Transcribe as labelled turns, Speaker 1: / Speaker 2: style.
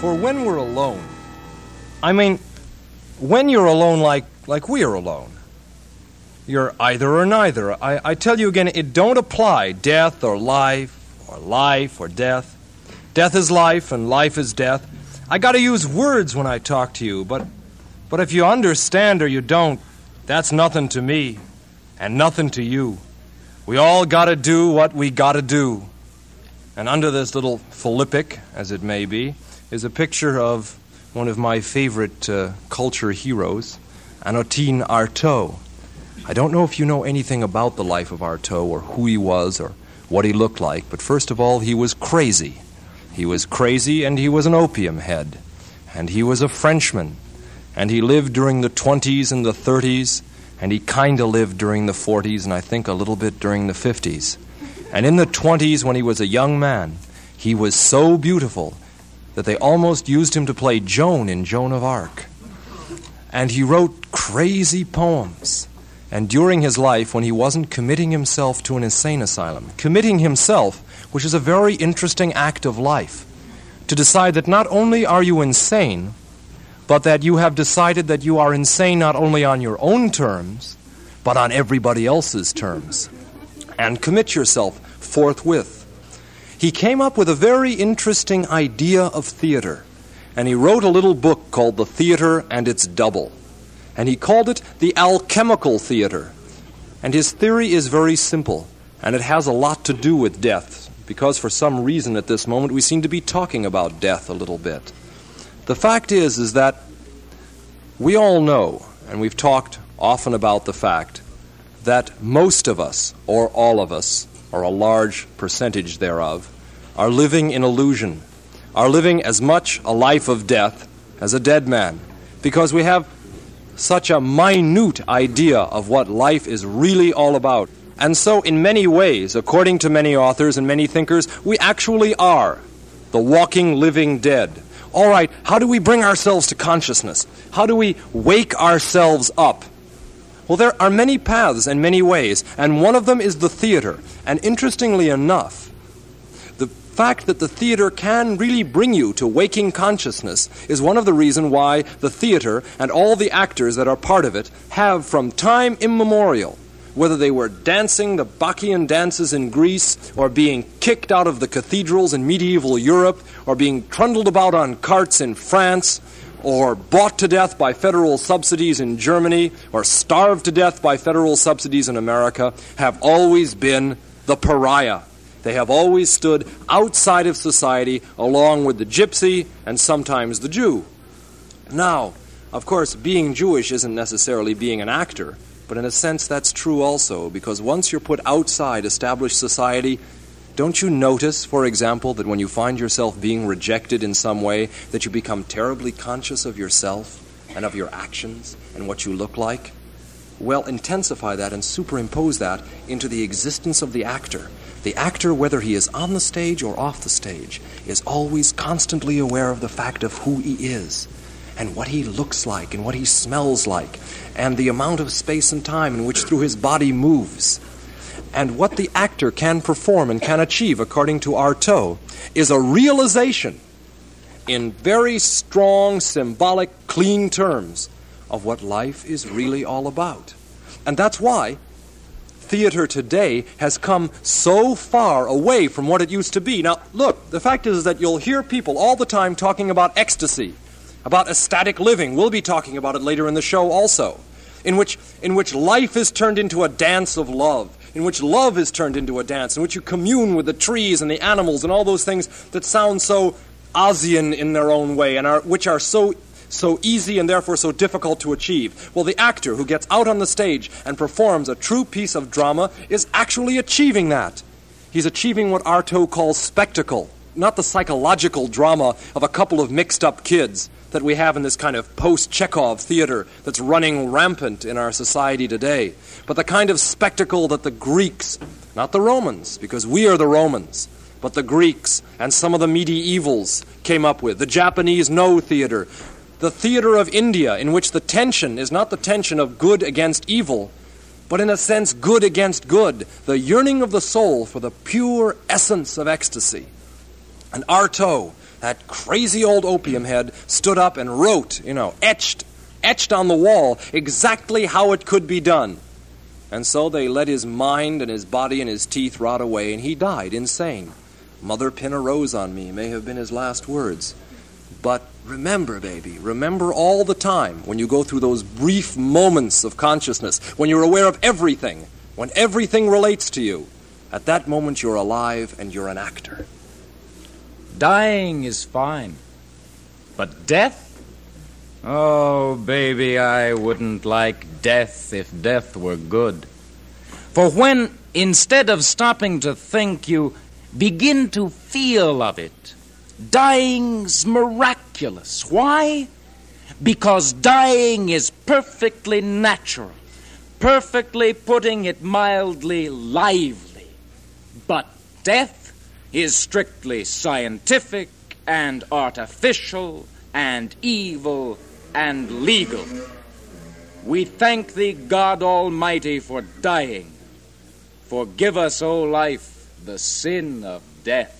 Speaker 1: For when we're alone, I mean, when you're alone like, like we are alone, you're either or neither. I, I tell you again, it don't apply death or life, or life or death. Death is life and life is death. I got to use words when I talk to you, but, but if you understand or you don't, that's nothing to me and nothing to you. We all got to do what we got to do. And under this little philippic, as it may be, is a picture of one of my favorite uh, culture heroes, Antonin Artaud. I don't know if you know anything about the life of Artaud or who he was or what he looked like, but first of all, he was crazy. He was crazy and he was an opium head. And he was a Frenchman. And he lived during the 20s and the 30s, and he kind of lived during the 40s and I think a little bit during the 50s. And in the 20s, when he was a young man, he was so beautiful that they almost used him to play Joan in Joan of Arc. And he wrote crazy poems. And during his life, when he wasn't committing himself to an insane asylum, committing himself, which is a very interesting act of life, to decide that not only are you insane, but that you have decided that you are insane not only on your own terms, but on everybody else's terms. And commit yourself forthwith. He came up with a very interesting idea of theater, and he wrote a little book called The Theater and Its Double and he called it the alchemical theater. And his theory is very simple, and it has a lot to do with death, because for some reason at this moment we seem to be talking about death a little bit. The fact is is that we all know, and we've talked often about the fact that most of us, or all of us, or a large percentage thereof, are living in illusion, are living as much a life of death as a dead man, because we have such a minute idea of what life is really all about. And so, in many ways, according to many authors and many thinkers, we actually are the walking, living dead. All right, how do we bring ourselves to consciousness? How do we wake ourselves up? Well, there are many paths and many ways, and one of them is the theater. And interestingly enough, the fact that the theater can really bring you to waking consciousness is one of the reasons why the theater and all the actors that are part of it have from time immemorial whether they were dancing the Bacchian dances in Greece, or being kicked out of the cathedrals in medieval Europe, or being trundled about on carts in France, or bought to death by federal subsidies in Germany, or starved to death by federal subsidies in America, have always been the pariah. They have always stood outside of society along with the gypsy and sometimes the Jew. Now, of course, being Jewish isn't necessarily being an actor, but in a sense that's true also, because once you're put outside established society, don't you notice, for example, that when you find yourself being rejected in some way, that you become terribly conscious of yourself and of your actions and what you look like? Well, intensify that and superimpose that into the existence of the actor. The actor, whether he is on the stage or off the stage, is always constantly aware of the fact of who he is and what he looks like and what he smells like and the amount of space and time in which through his body moves. And what the actor can perform and can achieve, according to Artaud, is a realization in very strong, symbolic, clean terms of what life is really all about. And that's why theater today has come so far away from what it used to be. Now, look, the fact is that you'll hear people all the time talking about ecstasy, about ecstatic living. We'll be talking about it later in the show also, in which, in which life is turned into a dance of love, in which love is turned into a dance, in which you commune with the trees and the animals and all those things that sound so Ozian in their own way and are, which are so so easy and therefore so difficult to achieve? Well, the actor who gets out on the stage and performs a true piece of drama is actually achieving that. He's achieving what Artaud calls spectacle, not the psychological drama of a couple of mixed up kids that we have in this kind of post Chekhov theater that's running rampant in our society today, but the kind of spectacle that the Greeks, not the Romans, because we are the Romans, but the Greeks and some of the medievals came up with. The Japanese Noh theater the theater of India, in which the tension is not the tension of good against evil, but in a sense, good against good, the yearning of the soul for the pure essence of ecstasy. And Artaud, that crazy old opium head, stood up and wrote, you know, etched, etched on the wall exactly how it could be done. And so they let his mind and his body and his teeth rot away, and he died insane. Mother pin a rose on me may have been his last words. But remember, baby, remember all the time when you go through those brief moments of consciousness, when you're aware of everything, when everything relates to you. At that moment, you're alive and you're an actor.
Speaker 2: Dying is fine. But death? Oh, baby, I wouldn't like death if death were good. For when, instead of stopping to think, you begin to feel of it, dying's miraculous. Why? Because dying is perfectly natural, perfectly putting it mildly lively. But death is strictly scientific and artificial and evil and legal. We thank thee, God Almighty, for dying. Forgive us, O life, the sin of death.